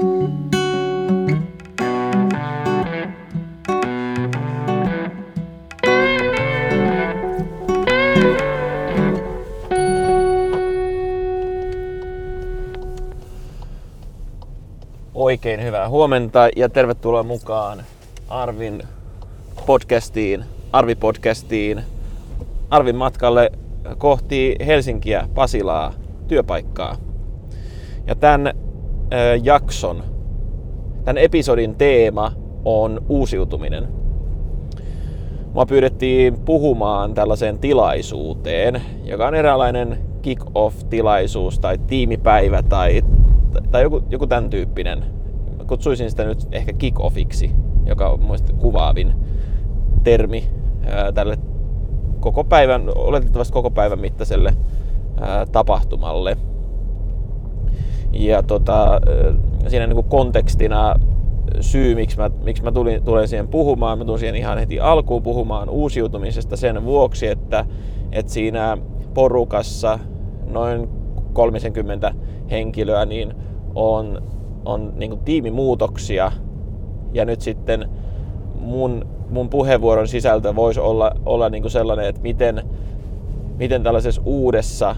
Oikein hyvää huomenta ja tervetuloa mukaan Arvin podcastiin, Arvi-podcastiin, Arvin matkalle kohti Helsinkiä, Pasilaa, työpaikkaa. Ja tämän jakson, tämän episodin teema on uusiutuminen. Mua pyydettiin puhumaan tällaiseen tilaisuuteen, joka on eräänlainen kick-off-tilaisuus tai tiimipäivä tai, tai joku, joku tämän tyyppinen. Mä kutsuisin sitä nyt ehkä kick-offiksi, joka on muista kuvaavin termi ää, tälle koko päivän, oletettavasti koko päivän mittaiselle ää, tapahtumalle. Ja tota, siinä niin kuin kontekstina syy, miksi mä, miksi mä tulin, tulen siihen puhumaan, mä tulin siihen ihan heti alkuun puhumaan uusiutumisesta sen vuoksi, että, että siinä porukassa noin 30 henkilöä niin on, on niin kuin tiimimuutoksia. Ja nyt sitten mun, mun puheenvuoron sisältö voisi olla, olla niin kuin sellainen, että miten, miten tällaisessa uudessa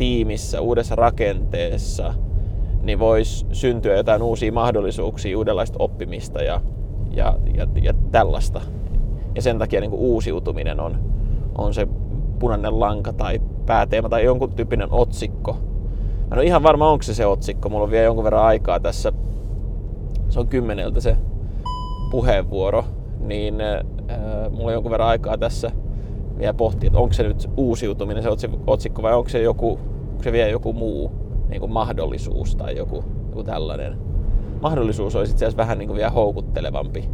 tiimissä, uudessa rakenteessa, niin voisi syntyä jotain uusia mahdollisuuksia, uudenlaista oppimista ja, ja, ja, ja tällaista. Ja sen takia niin kuin uusiutuminen on, on se punainen lanka tai pääteema tai jonkun tyyppinen otsikko. Mä en ole ihan varma, onko se se otsikko. Mulla on vielä jonkun verran aikaa tässä. Se on kymmeneltä se puheenvuoro. Niin äh, mulla on jonkun verran aikaa tässä vielä pohtia, että onko se nyt uusiutuminen se otsikko vai onko se, joku, se vielä joku muu niin kuin mahdollisuus tai joku, joku tällainen. Mahdollisuus olisi itse asiassa vähän niin kuin vielä houkuttelevampi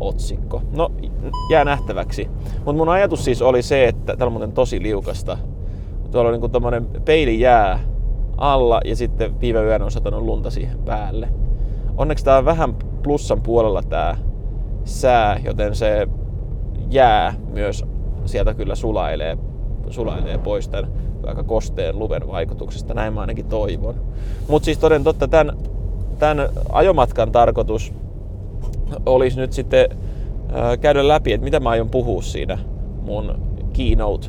otsikko. No, jää nähtäväksi. Mutta mun ajatus siis oli se, että täällä on muuten tosi liukasta. Tuolla on niinku tommonen peili jää alla ja sitten viime yönä on satanut lunta siihen päälle. Onneksi tää on vähän plussan puolella tää sää, joten se jää myös sieltä kyllä sulailee, sulailee pois tämän aika kosteen luven vaikutuksesta. Näin mä ainakin toivon. Mutta siis toden totta, tämän, tämän ajomatkan tarkoitus olisi nyt sitten äh, käydä läpi, että mitä mä aion puhua siinä mun keynote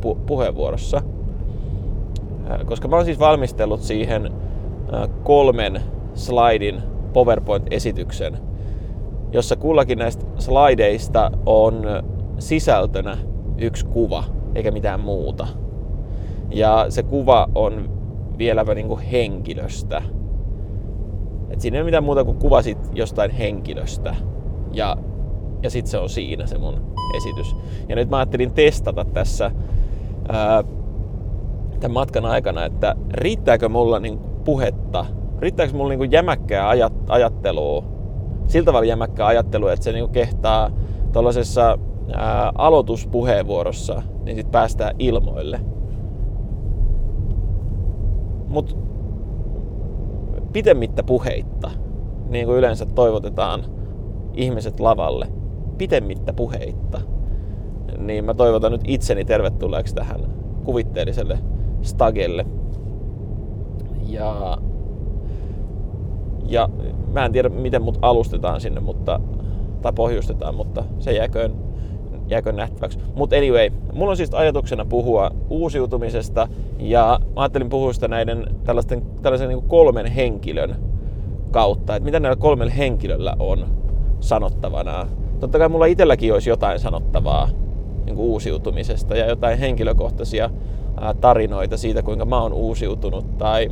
pu, puheenvuorossa. Äh, koska mä oon siis valmistellut siihen äh, kolmen slaidin PowerPoint-esityksen, jossa kullakin näistä slideista on sisältönä yksi kuva, eikä mitään muuta. Ja se kuva on vieläpä niin kuin henkilöstä, et siinä ei ole mitään muuta kuin kuvasit jostain henkilöstä ja, ja sitten se on siinä se mun esitys. Ja nyt mä ajattelin testata tässä ää, tämän matkan aikana, että riittääkö mulla niin puhetta, riittääkö mulla niin jämäkkää ajat, ajattelua, sillä tavalla jämäkkää ajattelua, että se niin kehtaa tuollaisessa aloituspuheenvuorossa, niin sitten päästään ilmoille. Mutta pitemmittä puheitta, niin kuin yleensä toivotetaan ihmiset lavalle, pitemmittä puheitta, niin mä toivotan nyt itseni tervetulleeksi tähän kuvitteelliselle stagelle. Ja, ja mä en tiedä, miten mut alustetaan sinne, mutta, tai pohjustetaan, mutta se jääköön jääkö nähtäväksi. Mutta anyway, mulla on siis ajatuksena puhua uusiutumisesta ja mä ajattelin puhua sitä näiden tällaisten, tällaisen niin kolmen henkilön kautta, että mitä näillä kolmella henkilöllä on sanottavana. Totta kai mulla itselläkin olisi jotain sanottavaa niin kuin uusiutumisesta ja jotain henkilökohtaisia tarinoita siitä, kuinka mä oon uusiutunut tai,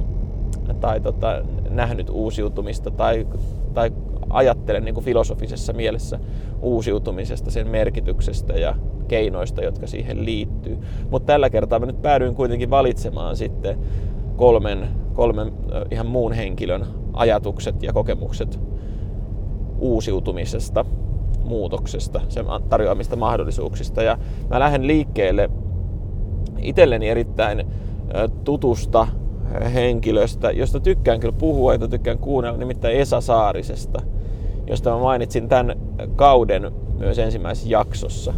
tai tota, nähnyt uusiutumista tai, tai ajattelen niin kuin filosofisessa mielessä uusiutumisesta, sen merkityksestä ja keinoista, jotka siihen liittyy. Mutta tällä kertaa mä nyt päädyin kuitenkin valitsemaan sitten kolmen, kolmen ihan muun henkilön ajatukset ja kokemukset uusiutumisesta, muutoksesta, sen tarjoamista mahdollisuuksista. Ja mä lähden liikkeelle itselleni erittäin tutusta henkilöstä, josta tykkään kyllä puhua, ja tykkään kuunnella, nimittäin Esa Saarisesta – josta mä mainitsin tämän kauden myös ensimmäisessä jaksossa.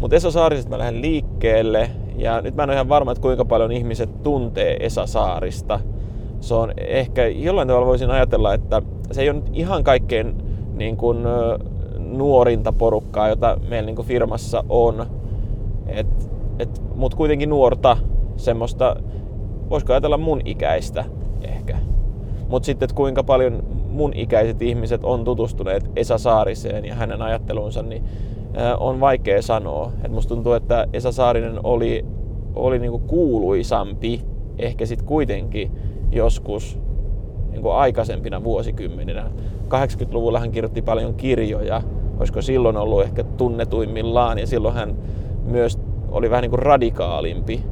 Mutta Esa Saarisesta mä lähden liikkeelle ja nyt mä en ole ihan varma, että kuinka paljon ihmiset tuntee Esa Saarista. se on ehkä jollain tavalla voisin ajatella, että se ei ole nyt ihan kaikkein niin kuin, nuorinta porukkaa, jota meillä niin kuin firmassa on. Et, et, Mutta kuitenkin nuorta, semmoista, voisiko ajatella mun ikäistä ehkä. Mutta sitten, että kuinka paljon mun ikäiset ihmiset on tutustuneet Esa Saariseen ja hänen ajattelunsa, niin on vaikea sanoa. Et musta tuntuu, että Esa Saarinen oli, oli niinku kuuluisampi ehkä sitten kuitenkin joskus niinku aikaisempina vuosikymmeninä. 80-luvulla hän kirjoitti paljon kirjoja, olisiko silloin ollut ehkä tunnetuimmillaan, ja silloin hän myös oli vähän niin kuin radikaalimpi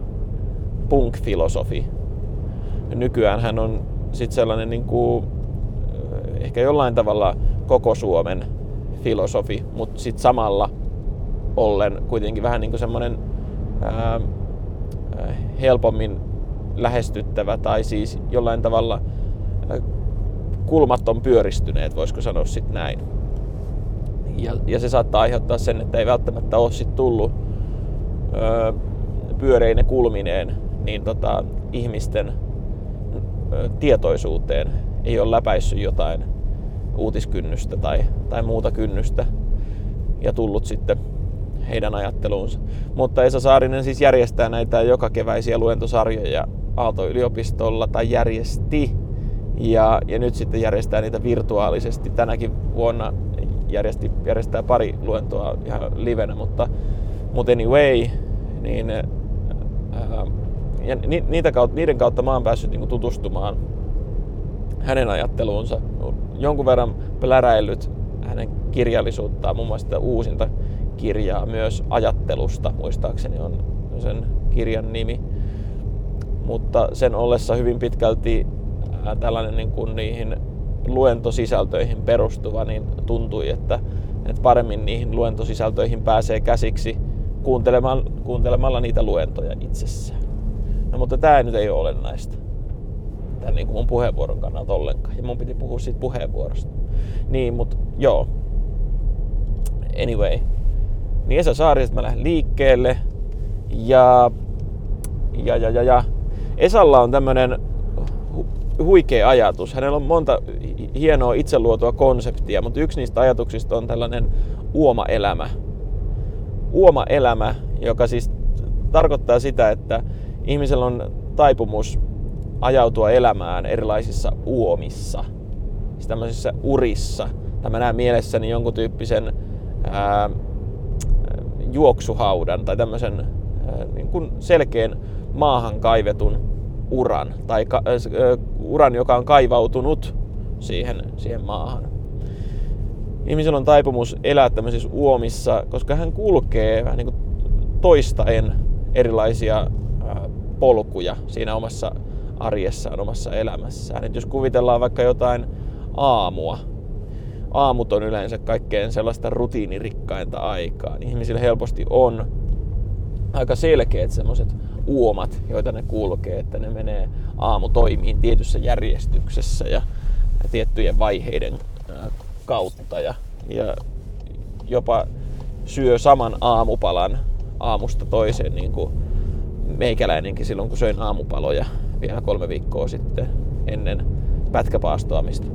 punk-filosofi. Nykyään hän on sitten sellainen niin kuin, ehkä jollain tavalla koko Suomen filosofi, mutta sitten samalla ollen kuitenkin vähän niin kuin semmoinen ää, helpommin lähestyttävä tai siis jollain tavalla kulmat on pyöristyneet, voisiko sanoa sitten näin. Ja, ja se saattaa aiheuttaa sen, että ei välttämättä ole sit tullut pyöreine kulmineen niin tota, ihmisten tietoisuuteen. Ei ole läpäissyt jotain uutiskynnystä tai, tai muuta kynnystä ja tullut sitten heidän ajatteluunsa. Mutta Esa Saarinen siis järjestää näitä joka keväisiä luentosarjoja Aalto-yliopistolla tai järjesti ja, ja nyt sitten järjestää niitä virtuaalisesti. Tänäkin vuonna järjesti, järjestää pari luentoa ihan livenä, mutta, mutta anyway, niin ää, ja ni, niitä kautta, niiden kautta mä oon päässyt niin tutustumaan hänen ajatteluunsa. Jonkun verran pläräillyt hänen kirjallisuuttaan, muun muassa uusinta kirjaa myös ajattelusta, muistaakseni on sen kirjan nimi. Mutta sen ollessa hyvin pitkälti tällainen niin kuin niihin luentosisältöihin perustuva, niin tuntui, että, että paremmin niihin luentosisältöihin pääsee käsiksi kuuntelemalla, kuuntelemalla niitä luentoja itsessään. No, mutta tämä nyt ei ole olennaista. Tämän niin kuin mun puheenvuoron kannalta ollenkaan. Ja mun piti puhua siitä puheenvuorosta. Niin, mutta joo. Anyway. Niin Esa Saarisesta mä lähden liikkeelle. Ja, ja, ja, ja, ja. Esalla on tämmönen huikea ajatus. Hänellä on monta hienoa itseluotua konseptia, mutta yksi niistä ajatuksista on tällainen uoma-elämä. Uoma-elämä, joka siis tarkoittaa sitä, että ihmisellä on taipumus ajautua elämään erilaisissa uomissa, siis tämmöisissä urissa. Tämä näen mielessäni jonkun tyyppisen ää, juoksuhaudan tai tämmöisen ää, niin kuin selkeän maahan kaivetun uran tai ka, ää, uran, joka on kaivautunut siihen, siihen maahan. Ihmisellä on taipumus elää tämmöisissä uomissa, koska hän kulkee vähän niin kuin toistaen erilaisia polkuja siinä omassa arjessaan, omassa elämässään. Et jos kuvitellaan vaikka jotain aamua, aamut on yleensä kaikkein sellaista rutiinirikkainta aikaa, niin ihmisillä helposti on aika selkeät semmoiset uomat, joita ne kulkee, että ne menee aamutoimiin tietyssä järjestyksessä ja tiettyjen vaiheiden kautta ja, ja jopa syö saman aamupalan aamusta toiseen niin kuin meikäläinenkin silloin, kun söin aamupaloja vielä kolme viikkoa sitten ennen pätkäpaastoamista.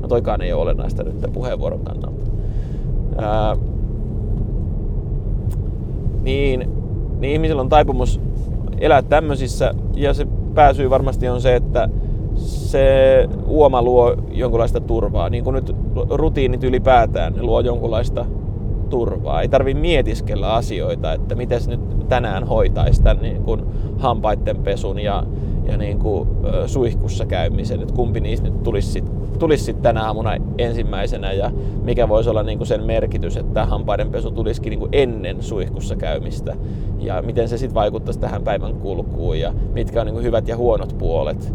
No toikaan ei ole olennaista nyt puheenvuoron kannalta. Ää, niin, niin ihmisillä on taipumus elää tämmöisissä ja se pääsyy varmasti on se, että se uoma luo jonkunlaista turvaa. Niin kuin nyt rutiinit ylipäätään, luo jonkunlaista turvaa. Ei tarvi mietiskellä asioita, että miten nyt tänään hoitaisi tämän niin kuin hampaiden pesun ja, ja niin kuin, suihkussa käymisen, että kumpi niistä nyt tulisi sitten tulisi sit tänä aamuna ensimmäisenä ja mikä voisi olla niin kuin sen merkitys, että hampaiden pesu tulisikin niin kuin ennen suihkussa käymistä ja miten se sitten vaikuttaisi tähän päivän kulkuun ja mitkä on niin kuin hyvät ja huonot puolet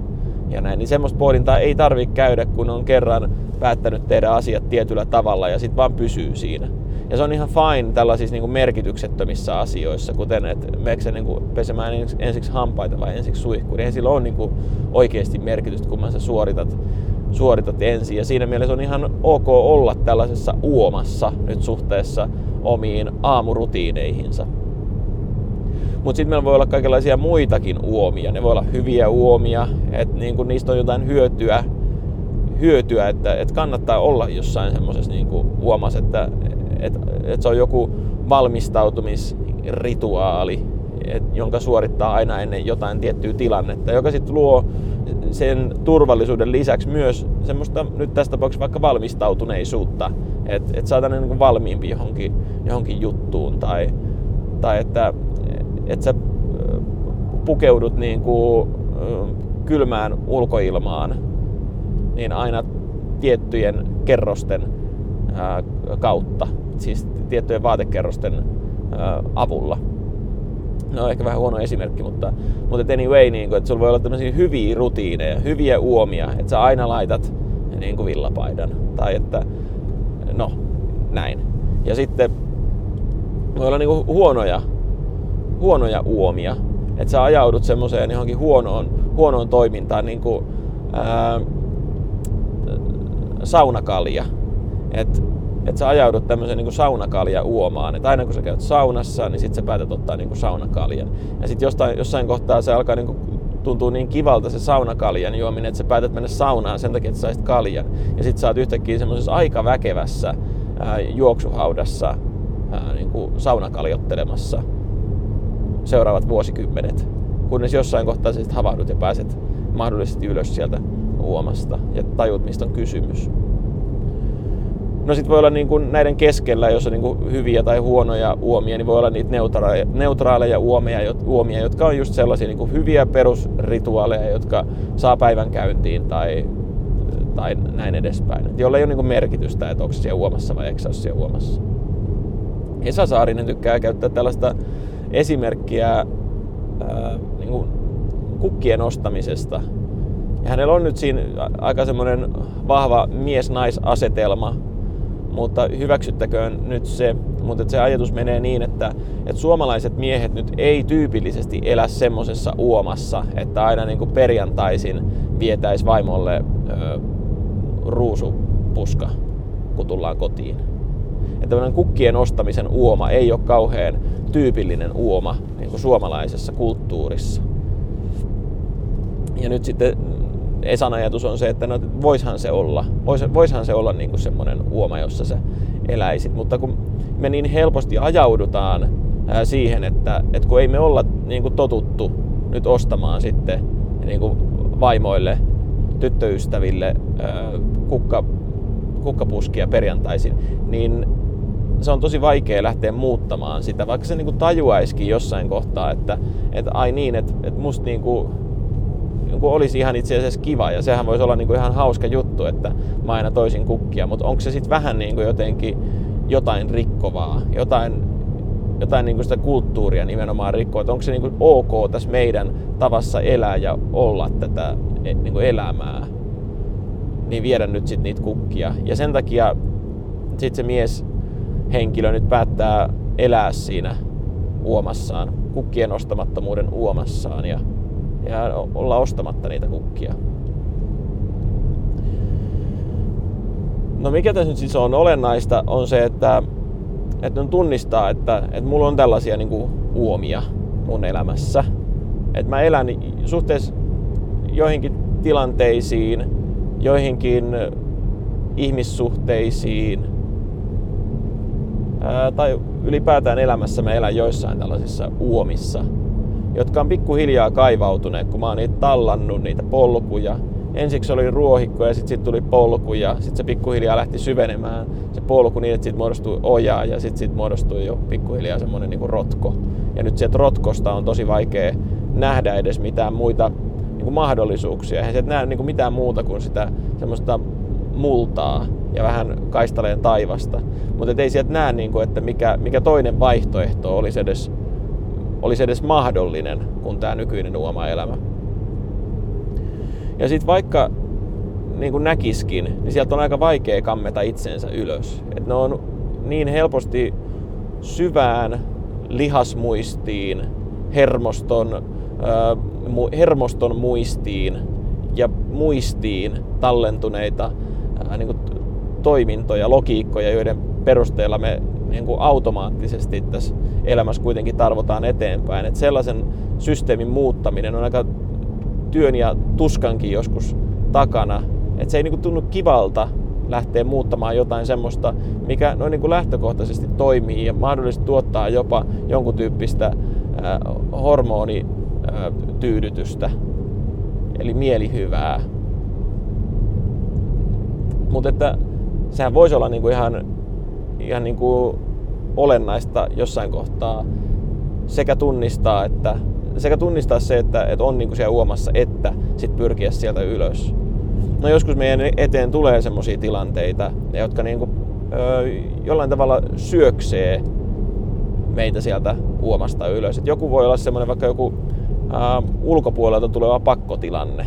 ja näin. Niin semmoista pohdintaa ei tarvitse käydä, kun on kerran päättänyt tehdä asiat tietyllä tavalla ja sitten vaan pysyy siinä. Ja se on ihan fine tällaisissa niin kuin merkityksettömissä asioissa, kuten että meneekö niin kuin pesemään ensiksi hampaita vai ensiksi suihkuun. Eihän sillä ole niin kuin oikeasti merkitystä, kun sä suoritat, suoritat ensin. Ja siinä mielessä on ihan ok olla tällaisessa uomassa nyt suhteessa omiin aamurutiineihinsa. Mutta sitten meillä voi olla kaikenlaisia muitakin uomia. Ne voi olla hyviä uomia, että niin niistä on jotain hyötyä, hyötyä että, että kannattaa olla jossain semmoisessa niin uomassa, että, että, että se on joku valmistautumisrituaali, et, jonka suorittaa aina ennen jotain tiettyä tilannetta, joka sitten luo sen turvallisuuden lisäksi myös semmoista nyt tässä tapauksessa vaikka valmistautuneisuutta, että et saadaan niin valmiimpi johonkin, johonkin juttuun tai, tai että et sä pukeudut niin kuin kylmään ulkoilmaan niin aina tiettyjen kerrosten kautta, siis tiettyjen vaatekerrosten avulla no ehkä vähän huono esimerkki, mutta, mutta anyway, niin kuin, että sulla voi olla tämmöisiä hyviä rutiineja, hyviä uomia, että sä aina laitat niin kuin villapaidan. Tai että, no, näin. Ja sitten voi olla niin kuin huonoja, huonoja uomia, että sä ajaudut semmoiseen johonkin huonoon, huonoon toimintaan, niin kuin ää, saunakalja. Että että sä ajaudut tämmöiseen niin saunakalja uomaan. Että aina kun sä käyt saunassa, niin sit sä päätät ottaa niin saunakaljan. Ja sitten jostain, jossain kohtaa se alkaa niin tuntuu niin kivalta se saunakaljan juominen, että sä päätät mennä saunaan sen takia, että saisit kaljan. Ja sitten sä oot yhtäkkiä semmoisessa aika väkevässä ää, juoksuhaudassa ää, niin saunakaljottelemassa seuraavat vuosikymmenet. Kunnes jossain kohtaa sä sit havahdut ja pääset mahdollisesti ylös sieltä uomasta ja tajut, mistä on kysymys. No sitten voi olla niin kuin näiden keskellä, jos on niin kuin hyviä tai huonoja uomia, niin voi olla niitä neutraaleja, neutraaleja uomia, uomia, jotka on just sellaisia niin kuin hyviä perusrituaaleja, jotka saa päivän käyntiin tai, tai näin edespäin. Et jolla ei ole niin kuin merkitystä, että onko siellä uomassa vai eikö ole siellä uomassa. Esa Saarinen tykkää käyttää tällaista esimerkkiä ää, niin kuin kukkien ostamisesta. Ja hänellä on nyt siinä aika semmoinen vahva mies-naisasetelma mutta hyväksyttäköön nyt se, mutta se ajatus menee niin, että, että suomalaiset miehet nyt ei tyypillisesti elä semmosessa uomassa, että aina niin kuin perjantaisin vietäisi vaimolle ö, ruusupuska, kun tullaan kotiin. Että tämmöinen kukkien ostamisen uoma ei ole kauhean tyypillinen uoma niin kuin suomalaisessa kulttuurissa. Ja nyt sitten Esan ajatus on se, että no, voishan se olla, vois, voishan se olla niin kuin semmoinen uoma, jossa sä eläisit. Mutta kun me niin helposti ajaudutaan ää, siihen, että, että kun ei me olla niin kuin totuttu nyt ostamaan sitten niin kuin vaimoille, tyttöystäville ää, kukka, kukkapuskia perjantaisin, niin se on tosi vaikea lähteä muuttamaan sitä, vaikka se niin kuin tajuaisikin jossain kohtaa, että, että ai niin, että, että musta niin kuin niin kuin olisi ihan itse asiassa kiva. Ja sehän voisi olla niin kuin ihan hauska juttu, että mä aina toisin kukkia, mutta onko se sitten vähän niin kuin jotenkin jotain rikkovaa, jotain, jotain niin kuin sitä kulttuuria nimenomaan rikkoa, että onko se niin kuin ok tässä meidän tavassa elää ja olla tätä e, niin kuin elämää, niin viedä nyt sitten niitä kukkia. Ja sen takia sitten se mies henkilö nyt päättää elää siinä uomassaan, kukkien ostamattomuuden uomassaan. Ja ja olla ostamatta niitä kukkia. No mikä tässä nyt siis on olennaista on se, että, että on tunnistaa, että, että mulla on tällaisia niin kuin uomia mun elämässä. Että mä elän suhteessa joihinkin tilanteisiin, joihinkin ihmissuhteisiin ää, tai ylipäätään elämässä mä elän joissain tällaisissa uomissa – jotka on pikkuhiljaa kaivautuneet, kun mä oon niitä tallannut, niitä polkuja. Ensiksi oli ruohikko ja sitten sit tuli polku ja sitten se pikkuhiljaa lähti syvenemään se polku niin, että siitä muodostui oja ja sitten sit muodostui jo pikkuhiljaa semmoinen niinku rotko. Ja nyt sieltä rotkosta on tosi vaikea nähdä edes mitään muita niinku mahdollisuuksia. Eihän sieltä näe niinku mitään muuta kuin sitä semmoista multaa ja vähän kaistaleen taivasta. Mutta ei sieltä näe, niinku, että mikä, mikä toinen vaihtoehto olisi edes olisi edes mahdollinen kuin tämä nykyinen uoma-elämä. Ja sitten vaikka niin kuin näkiskin, niin sieltä on aika vaikea kammeta itsensä ylös. Et ne on niin helposti syvään lihasmuistiin, hermoston, äh, hermoston muistiin ja muistiin tallentuneita äh, niin kuin toimintoja, logiikkoja, joiden perusteella me niin kuin automaattisesti tässä elämässä kuitenkin tarvotaan eteenpäin. Että sellaisen systeemin muuttaminen on aika työn ja tuskankin joskus takana. Että se ei niin kuin tunnu kivalta lähteä muuttamaan jotain semmoista, mikä noin niin kuin lähtökohtaisesti toimii ja mahdollisesti tuottaa jopa jonkun tyyppistä äh, hormonityydytystä, eli mielihyvää. Mutta että sehän voisi olla niin kuin ihan, ihan niin kuin olennaista jossain kohtaa sekä tunnistaa, että, sekä tunnistaa se, että, että on niin kuin siellä uomassa, että sitten pyrkiä sieltä ylös. No joskus meidän eteen tulee semmoisia tilanteita, jotka niin kuin, ö, jollain tavalla syöksee meitä sieltä uomasta ylös. Et joku voi olla semmoinen vaikka joku ä, ulkopuolelta tuleva pakkotilanne.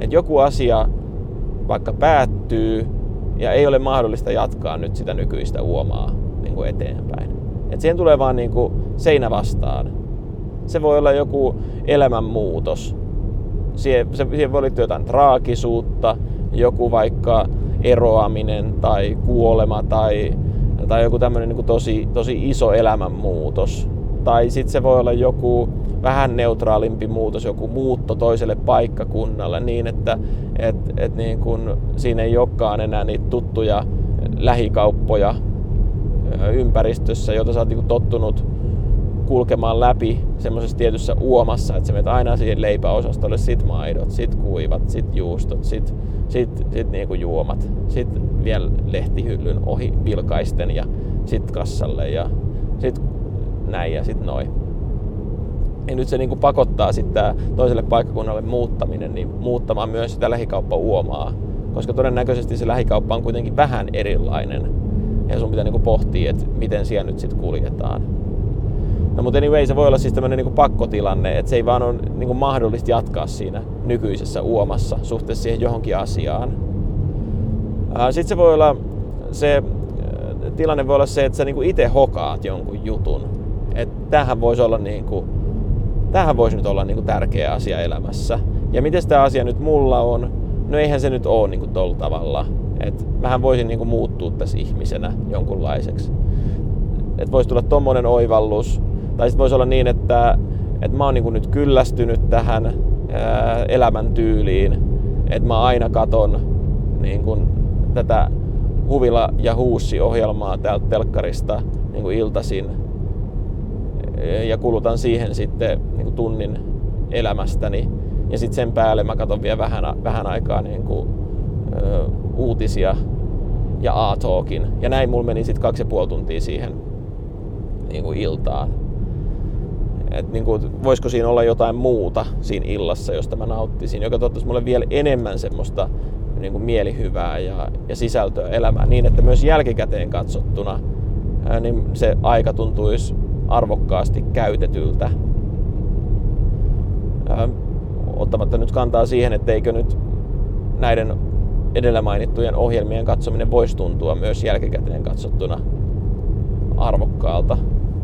Et joku asia vaikka päättyy ja ei ole mahdollista jatkaa nyt sitä nykyistä uomaa niin kuin eteenpäin. Et siihen tulee vaan niin kuin seinä vastaan. Se voi olla joku elämänmuutos. Siihen, se, siihen voi liittyä jotain traagisuutta, joku vaikka eroaminen tai kuolema tai, tai joku tämmöinen niin tosi, tosi iso elämänmuutos. Tai sitten se voi olla joku vähän neutraalimpi muutos, joku muutto toiselle paikkakunnalle niin, että et, et niin kun siinä ei olekaan enää niitä tuttuja lähikauppoja ympäristössä, jota sä oot niin tottunut kulkemaan läpi semmoisessa tietyssä uomassa, että sä menet aina siihen leipäosastolle, sit maidot, sit kuivat, sit juustot, sit, sit, sit niinku juomat, sit vielä lehtihyllyn ohi vilkaisten ja sit kassalle ja sit näin ja sit noin. Ja nyt se niin kuin pakottaa sitten toiselle paikkakunnalle muuttaminen, niin muuttamaan myös sitä lähikauppa-uomaa. Koska todennäköisesti se lähikauppa on kuitenkin vähän erilainen. Ja sun pitää niin kuin pohtia, että miten siellä nyt sitten kuljetaan. No mutta anyway, se voi olla siis tämmöinen niin pakkotilanne, että se ei vaan ole niin kuin mahdollista jatkaa siinä nykyisessä uomassa suhteessa siihen johonkin asiaan. Sitten se voi olla se tilanne voi olla se, että sä niin itse hokaat jonkun jutun. Että tähän voisi olla niin kuin tähän voisi nyt olla niin kuin tärkeä asia elämässä. Ja miten tämä asia nyt mulla on? No eihän se nyt ole niin kuin tolla tavalla. Et mähän voisin niin kuin muuttua tässä ihmisenä jonkunlaiseksi. Että voisi tulla tommonen oivallus. Tai sitten voisi olla niin, että, että mä oon niin kuin nyt kyllästynyt tähän elämäntyyliin. Että mä aina katon niin kuin tätä Huvila ja Huussi-ohjelmaa täältä telkkarista niin kuin iltasin ja kulutan siihen sitten niin kuin tunnin elämästäni. Ja sitten sen päälle mä katson vielä vähän, vähän aikaa niin kuin, ö, uutisia ja A-talkin. Ja näin mulla meni sitten kaksi ja puoli tuntia siihen niin kuin iltaan. Et niin kuin, voisiko siinä olla jotain muuta siinä illassa, josta mä nauttisin, joka tuottaisi mulle vielä enemmän semmoista niin kuin mielihyvää ja, ja sisältöä elämään niin, että myös jälkikäteen katsottuna niin se aika tuntuisi arvokkaasti käytetyltä. Ää, ottamatta nyt kantaa siihen, etteikö nyt näiden edellä mainittujen ohjelmien katsominen voisi tuntua myös jälkikäteen katsottuna arvokkaalta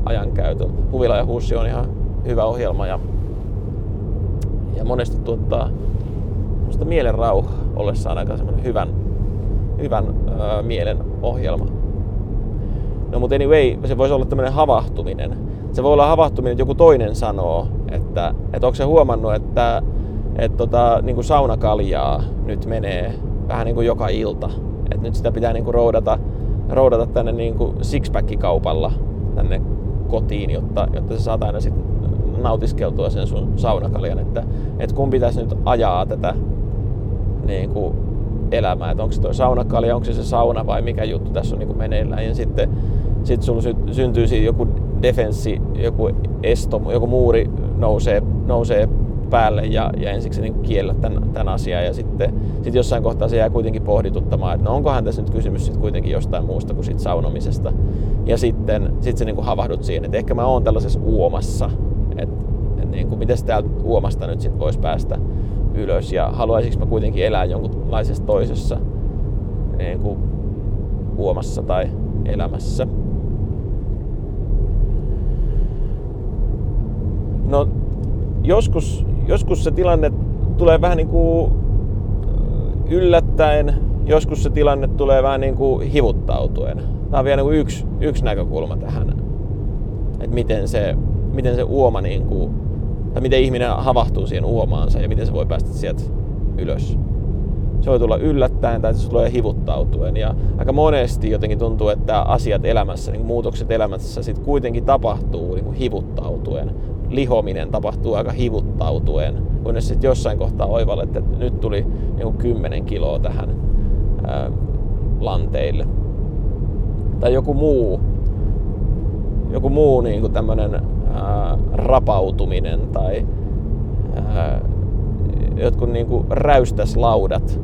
ajankäytöltä. Huvila ja Huussi on ihan hyvä ohjelma ja, ja monesti tuottaa mielen rauha ollessaan aika semmoinen hyvän, hyvän ää, mielen ohjelma. No mutta anyway, se voisi olla tämmöinen havahtuminen. Se voi olla havahtuminen, että joku toinen sanoo, että, että onko se huomannut, että, että tota, niin kuin saunakaljaa nyt menee vähän niin kuin joka ilta. Että nyt sitä pitää niin kuin roudata, roudata tänne niin kuin sixpack-kaupalla tänne kotiin, jotta, jotta sä saat aina sit nautiskeltua sen sun saunakaljan. Että, että kun pitäisi nyt ajaa tätä niin kuin elämää, että onko se tuo saunakalja, onko se se sauna vai mikä juttu tässä on niin kuin meneillään. Ja sitten sit sulla sy- syntyy siitä joku defenssi, joku esto, joku muuri nousee, nousee päälle ja, ja ensiksi niin kiellä tämän, tämän asian ja sitten sit jossain kohtaa se jää kuitenkin pohdituttamaan, että no onkohan tässä nyt kysymys sit kuitenkin jostain muusta kuin siitä saunomisesta. Ja sitten sit se niin kuin havahdut siihen, että ehkä mä oon tällaisessa uomassa, että, että niin kuin, miten täältä uomasta nyt sitten voisi päästä ylös ja haluaisinko mä kuitenkin elää jonkunlaisessa toisessa niin kuin uomassa tai elämässä. No joskus, joskus se tilanne tulee vähän niin kuin yllättäen joskus se tilanne tulee vähän niin kuin hivuttautuen. Tämä on vielä niin kuin yksi, yksi näkökulma tähän, että miten se, miten se uoma, niin kuin, tai miten ihminen havahtuu siihen uomaansa ja miten se voi päästä sieltä ylös. Se voi tulla yllättäen tai se tulee hivuttautuen. Ja aika monesti jotenkin tuntuu, että asiat elämässä, niin muutokset elämässä sitten kuitenkin tapahtuu niin kuin hivuttautuen. Lihominen tapahtuu aika hivuttautuen, kunnes sitten jossain kohtaa oivallet, että nyt tuli niin kuin 10 kiloa tähän ää, lanteille. Tai joku muu, joku muu niin kuin tämmönen ää, rapautuminen tai ää, jotkut niin kuin räystäslaudat.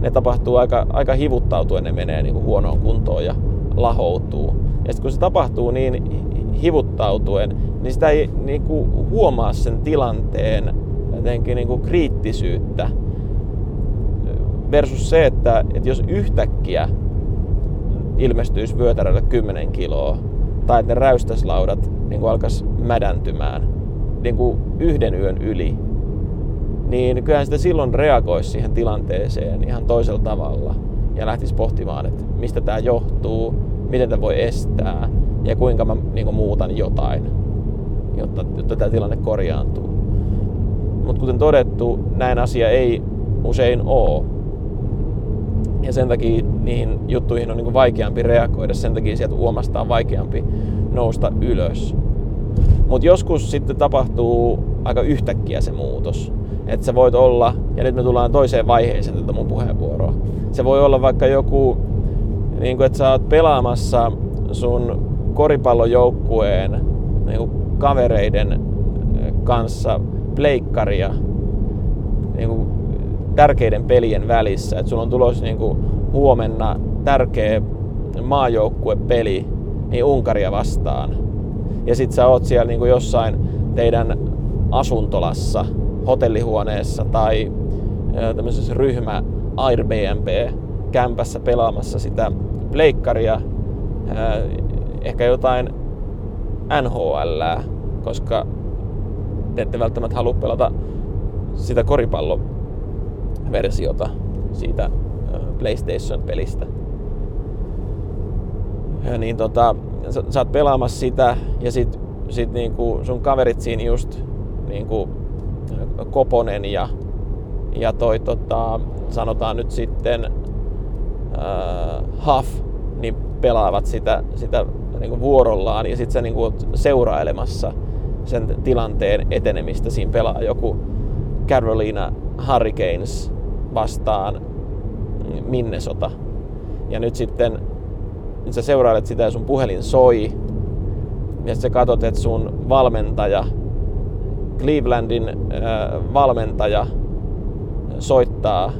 Ne tapahtuu aika, aika hivuttautuen, ne menee niin kuin huonoon kuntoon ja lahoutuu. Ja sitten kun se tapahtuu niin hivuttautuen, niin sitä ei niin kuin huomaa sen tilanteen jotenkin niin kuin kriittisyyttä. Versus se, että, että jos yhtäkkiä ilmestyisi vyötärölle 10 kiloa, tai että ne räystäslaudat niin kuin alkaisi mädäntymään niin kuin yhden yön yli, niin kyllähän sitä silloin reagoisi siihen tilanteeseen ihan toisella tavalla ja lähtisi pohtimaan, että mistä tämä johtuu, miten tämä voi estää ja kuinka mä niin kuin, muutan jotain, jotta, jotta tämä tilanne korjaantuu. Mutta kuten todettu, näin asia ei usein ole. Ja sen takia niihin juttuihin on niin vaikeampi reagoida, sen takia sieltä uomasta on vaikeampi nousta ylös. Mutta joskus sitten tapahtuu aika yhtäkkiä se muutos. Että sä voit olla, ja nyt me tullaan toiseen vaiheeseen tätä mun puheenvuoroa. Se voi olla vaikka joku, niin kuin, että sä oot pelaamassa sun koripallojoukkueen niin kuin kavereiden kanssa pleikkaria niin kuin tärkeiden pelien välissä. Että sulla on tulossa niin kuin huomenna tärkeä maajoukkuepeli niin Unkaria vastaan. Ja sit sä oot siellä niin kuin jossain teidän asuntolassa, hotellihuoneessa tai tämmöisessä ryhmä Airbnb-kämpässä pelaamassa sitä pleikkaria, ehkä jotain NHL, koska te ette välttämättä halua pelata sitä koripalloversiota siitä PlayStation-pelistä. Ja niin tota, sä, sä oot pelaamassa sitä ja sit, sit niinku sun kaverit siinä just niinku Koponen ja, ja toi tota, sanotaan nyt sitten äh, Huff, niin pelaavat sitä, sitä niinku vuorollaan ja sitten sä niinku seurailemassa sen tilanteen etenemistä. Siinä pelaa joku Carolina Hurricanes vastaan Minnesota. Ja nyt sitten nyt sä seurailet sitä ja sun puhelin soi. Ja sä katsot, että sun valmentaja, Clevelandin äh, valmentaja soittaa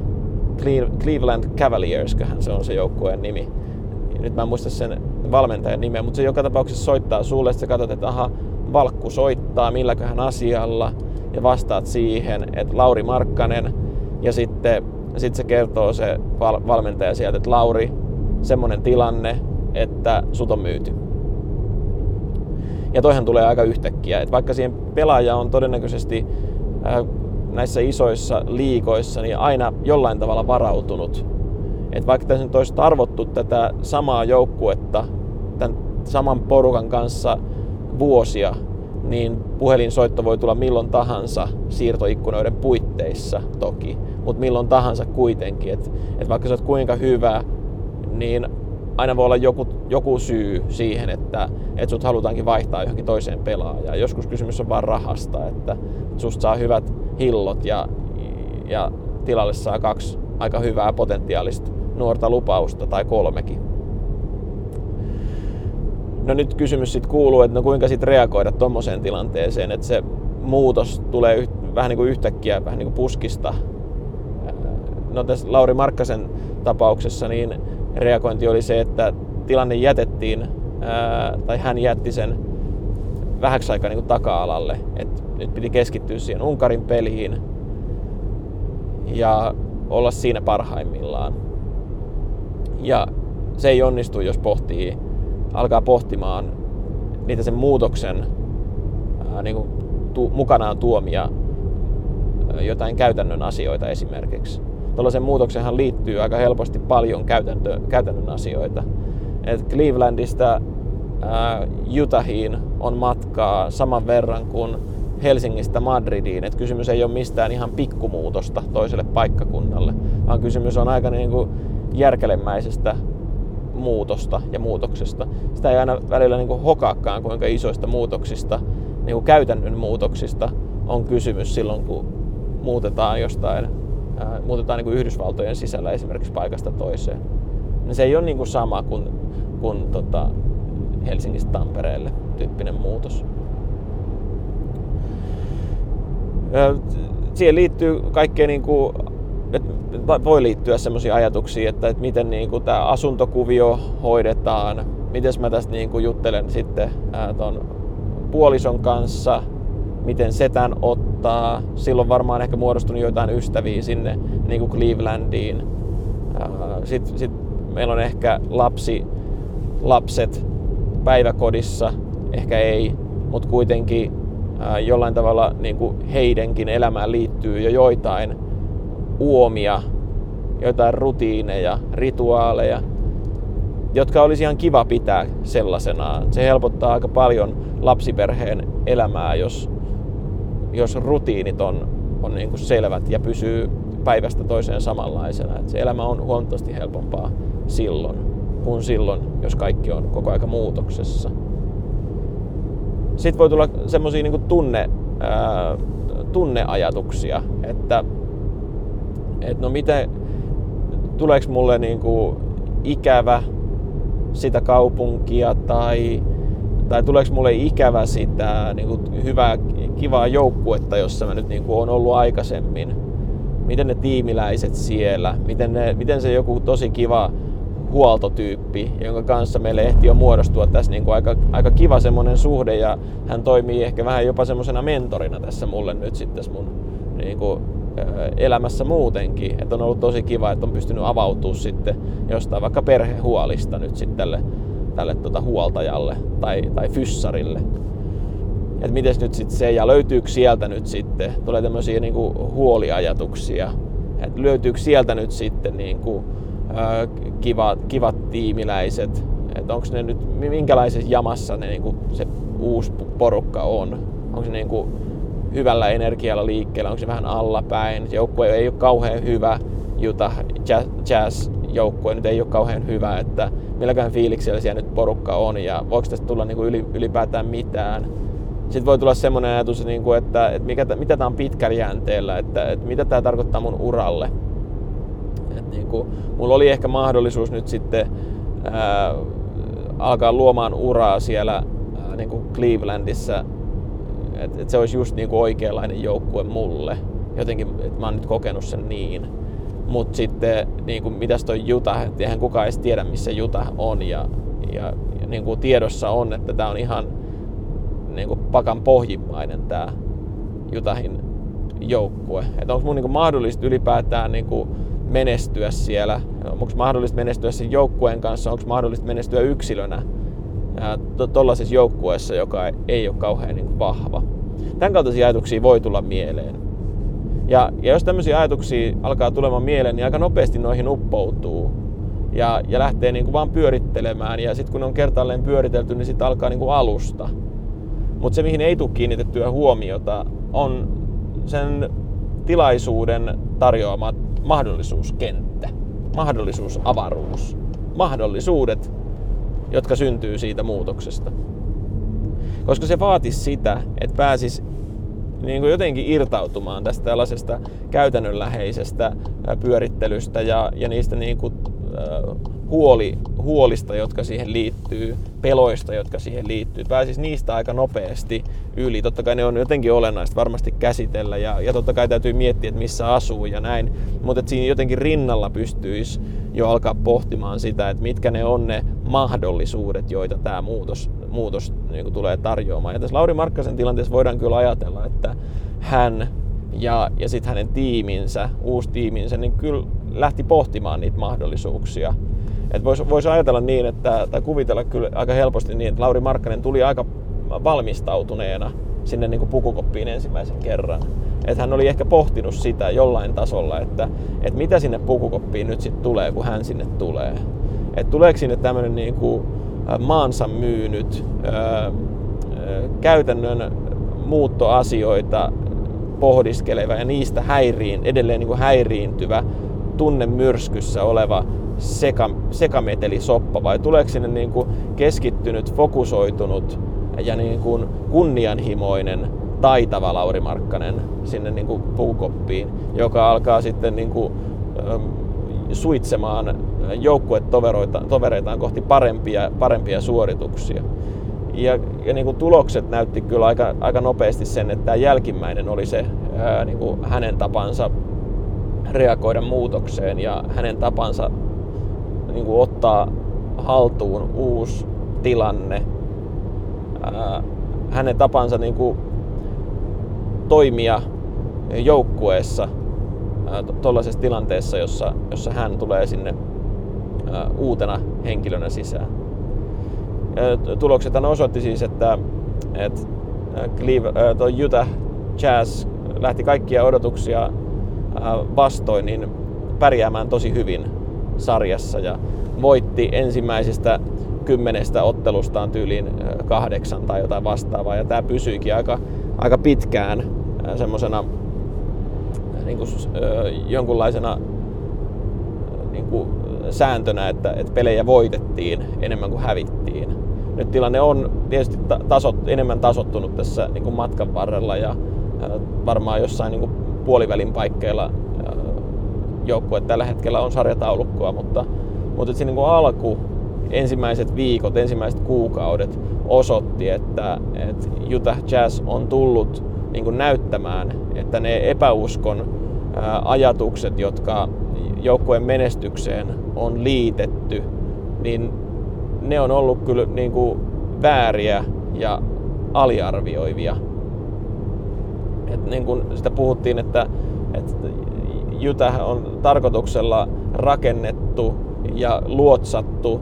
Cleveland Cavaliers, se on se joukkueen nimi. Nyt mä en muista sen valmentajan nimeä, mutta se joka tapauksessa soittaa sulle, että sä katsot, että aha, Valkku soittaa milläköhän asialla ja vastaat siihen, että Lauri Markkanen ja sitten sit se kertoo se val- valmentaja sieltä, että Lauri, semmonen tilanne, että sut on myyty. Ja toihan tulee aika yhtäkkiä, että vaikka siihen pelaaja on todennäköisesti äh, näissä isoissa liikoissa niin aina jollain tavalla varautunut. Että vaikka tässä nyt olisi tarvottu tätä samaa joukkuetta saman porukan kanssa vuosia, niin puhelinsoitto voi tulla milloin tahansa siirtoikkunoiden puitteissa toki, mutta milloin tahansa kuitenkin. Että et vaikka sä oot kuinka hyvä, niin aina voi olla joku, joku syy siihen, että, että sut halutaankin vaihtaa johonkin toiseen pelaajaan. Joskus kysymys on vain rahasta, että susta saa hyvät hillot ja, ja tilalle saa kaksi aika hyvää potentiaalista nuorta lupausta tai kolmekin. No nyt kysymys sitten kuuluu, että no kuinka sitten reagoida tuommoiseen tilanteeseen, että se muutos tulee yht, vähän niin kuin yhtäkkiä, vähän niin kuin puskista. No tässä Lauri Markkasen tapauksessa niin reagointi oli se, että tilanne jätettiin, ää, tai hän jätti sen vähäksi aikaa niin kuin taka-alalle. Et nyt piti keskittyä siihen Unkarin peliin ja olla siinä parhaimmillaan. Ja se ei onnistu, jos pohtii, alkaa pohtimaan niitä sen muutoksen ää, niin kuin tu, mukanaan tuomia jotain käytännön asioita esimerkiksi. tuollaisen muutoksenhan liittyy aika helposti paljon käytäntö, käytännön asioita. Et Clevelandista ää, Utahiin on matkaa saman verran kuin Helsingistä Madridiin. Et kysymys ei ole mistään ihan pikkumuutosta toiselle paikkakunnalle, vaan kysymys on aika niin kuin järkelemäisestä muutosta ja muutoksesta. Sitä ei aina välillä niin kuin hokaakaan, kuinka isoista muutoksista, niin kuin käytännön muutoksista on kysymys silloin, kun muutetaan jostain, ää, muutetaan niin kuin Yhdysvaltojen sisällä esimerkiksi paikasta toiseen. Niin se ei ole niin kuin sama kuin, kuin tota Helsingistä Tampereelle tyyppinen muutos. Siihen liittyy kaikkea niin kuin voi liittyä sellaisia ajatuksia, että, että miten niin kuin tämä asuntokuvio hoidetaan, miten mä tästä niin kuin juttelen sitten ää, ton puolison kanssa, miten se tämän ottaa. Silloin varmaan ehkä muodostunut joitain ystäviä sinne niin kuin Clevelandiin. Sitten sit meillä on ehkä lapsi, lapset päiväkodissa, ehkä ei, mutta kuitenkin jollain tavalla niin kuin heidenkin elämään liittyy jo joitain uomia, joitain rutiineja, rituaaleja, jotka olisi ihan kiva pitää sellaisenaan. Se helpottaa aika paljon lapsiperheen elämää, jos, jos rutiinit on, on niin kuin selvät ja pysyy päivästä toiseen samanlaisena. Et se elämä on huomattavasti helpompaa silloin kuin silloin, jos kaikki on koko aika muutoksessa. Sitten voi tulla semmoisia niin tunne, ää, tunneajatuksia, että että no miten, tuleeko mulle niin kuin ikävä sitä kaupunkia tai, tai tuleeko mulle ikävä sitä niin kuin hyvää, kivaa joukkuetta, jossa mä nyt niin kuin on ollut aikaisemmin. Miten ne tiimiläiset siellä, miten, ne, miten se joku tosi kiva huoltotyyppi, jonka kanssa meille ehti jo muodostua tässä niin kuin aika, aika kiva semmoinen suhde ja hän toimii ehkä vähän jopa semmoisena mentorina tässä mulle nyt sitten mun niin kuin elämässä muutenkin. Että on ollut tosi kiva, että on pystynyt avautumaan sitten jostain vaikka perhehuolista nyt sitten tälle, tälle tuota huoltajalle tai, tai fyssarille. Että miten nyt sitten se, ja löytyykö sieltä nyt sitten, tulee tämmöisiä niinku huoliajatuksia, että löytyykö sieltä nyt sitten niinku, ö, kivat, kivat tiimiläiset, että onko ne nyt, minkälaisessa jamassa ne niinku, se uusi porukka on. Onko se niinku, hyvällä energialla liikkeellä, onko se vähän allapäin. Joukkue ei ole kauhean hyvä, Utah Jazz-joukkue nyt ei ole kauhean hyvä, että milläkään fiiliksellä siellä nyt porukka on ja voiko tästä tulla niin kuin ylipäätään mitään. Sitten voi tulla semmoinen ajatus, niin kuin, että, mikä, mitä tämä on pitkällä jänteellä, että, että mitä tämä tarkoittaa mun uralle. että niin kuin, mulla oli ehkä mahdollisuus nyt sitten ää, alkaa luomaan uraa siellä ää, niin kuin Clevelandissa että et se olisi just niinku oikeanlainen joukkue mulle. Jotenkin, että mä oon nyt kokenut sen niin. Mutta sitten niin kuin, mitäs toi Juta, että eihän kukaan edes tiedä missä Juta on ja, ja, ja niin kuin tiedossa on, että tämä on ihan niin kuin pakan pohjimmainen tämä Jutahin joukkue. Että onko mun niin kuin mahdollista ylipäätään niin kuin menestyä siellä, onko mahdollista menestyä sen joukkueen kanssa, onko mahdollista menestyä yksilönä tuollaisessa joukkueessa, joka ei ole kauhean niin vahva. Tämän kaltaisia ajatuksia voi tulla mieleen. Ja, ja jos tämmöisiä ajatuksia alkaa tulemaan mieleen, niin aika nopeasti noihin uppoutuu ja, ja lähtee niin kuin vaan pyörittelemään. Ja sitten kun on kertaalleen pyöritelty, niin sitten alkaa niin kuin alusta. Mutta se, mihin ei tule kiinnitettyä huomiota, on sen tilaisuuden tarjoama mahdollisuuskenttä, mahdollisuusavaruus, mahdollisuudet jotka syntyy siitä muutoksesta. Koska se vaatisi sitä, että pääsis niin kuin jotenkin irtautumaan tästä tällaisesta käytännönläheisestä pyörittelystä ja, ja niistä niin kuin, äh, huoli, huolista, jotka siihen liittyy, peloista, jotka siihen liittyy. Pääsis niistä aika nopeasti yli. Totta kai ne on jotenkin olennaista varmasti käsitellä ja, ja totta kai täytyy miettiä, että missä asuu ja näin. Mutta siinä jotenkin rinnalla pystyisi jo alkaa pohtimaan sitä, että mitkä ne on ne mahdollisuudet, joita tämä muutos, muutos niin kuin tulee tarjoamaan. Ja tässä Lauri Markkasen tilanteessa voidaan kyllä ajatella, että hän ja, ja sitten hänen tiiminsä, uusi tiiminsä, niin kyllä lähti pohtimaan niitä mahdollisuuksia. Voisi vois ajatella niin, että, tai kuvitella kyllä aika helposti niin, että Lauri Markkanen tuli aika valmistautuneena sinne niin kuin pukukoppiin ensimmäisen kerran. Että hän oli ehkä pohtinut sitä jollain tasolla, että, että mitä sinne pukukoppiin nyt sitten tulee, kun hän sinne tulee. Että tuleeko sinne tämmöinen niin kuin maansa myynyt, ää, käytännön muuttoasioita pohdiskeleva ja niistä häiriin, edelleen niin kuin häiriintyvä tunnemyrskyssä oleva seka, sekametelisoppa? Vai tuleeko sinne niin kuin keskittynyt, fokusoitunut ja niin kuin kunnianhimoinen, taitava Lauri Markkanen sinne niin kuin puukoppiin, joka alkaa sitten niin kuin, suitsemaan joukkuetovereitaan kohti parempia, parempia suorituksia. Ja, ja niin kuin tulokset näytti kyllä aika, aika nopeasti sen, että tämä jälkimmäinen oli se ää, niin kuin hänen tapansa reagoida muutokseen ja hänen tapansa niin kuin ottaa haltuun uusi tilanne. Ää, hänen tapansa niin kuin toimia joukkueessa tuollaisessa tilanteessa, jossa, jossa hän tulee sinne uutena henkilönä sisään. Tulokset osoitti siis, että, että äh, Utah Jazz lähti kaikkia odotuksia vastoin niin pärjäämään tosi hyvin sarjassa ja voitti ensimmäisestä kymmenestä ottelustaan tyyliin kahdeksan tai jotain vastaavaa. Ja tämä pysyikin aika, aika pitkään semmoisena niin jonkunlaisena niin kuin sääntönä, että, että pelejä voitettiin enemmän kuin hävittiin. Nyt tilanne on tietysti tasot, enemmän tasottunut tässä niin kuin matkan varrella ja varmaan jossain niin kuin puolivälin paikkeilla joukkue tällä hetkellä on sarjataulukkoa, mutta, mutta se niin kuin alku, ensimmäiset viikot, ensimmäiset kuukaudet osoitti, että, että Utah Jazz on tullut niin kuin näyttämään, että ne epäuskon ajatukset, jotka joukkueen menestykseen on liitetty, niin ne on ollut kyllä niin kuin vääriä ja aliarvioivia. Et niin kuin sitä puhuttiin, että, että Utah on tarkoituksella rakennettu ja luotsattu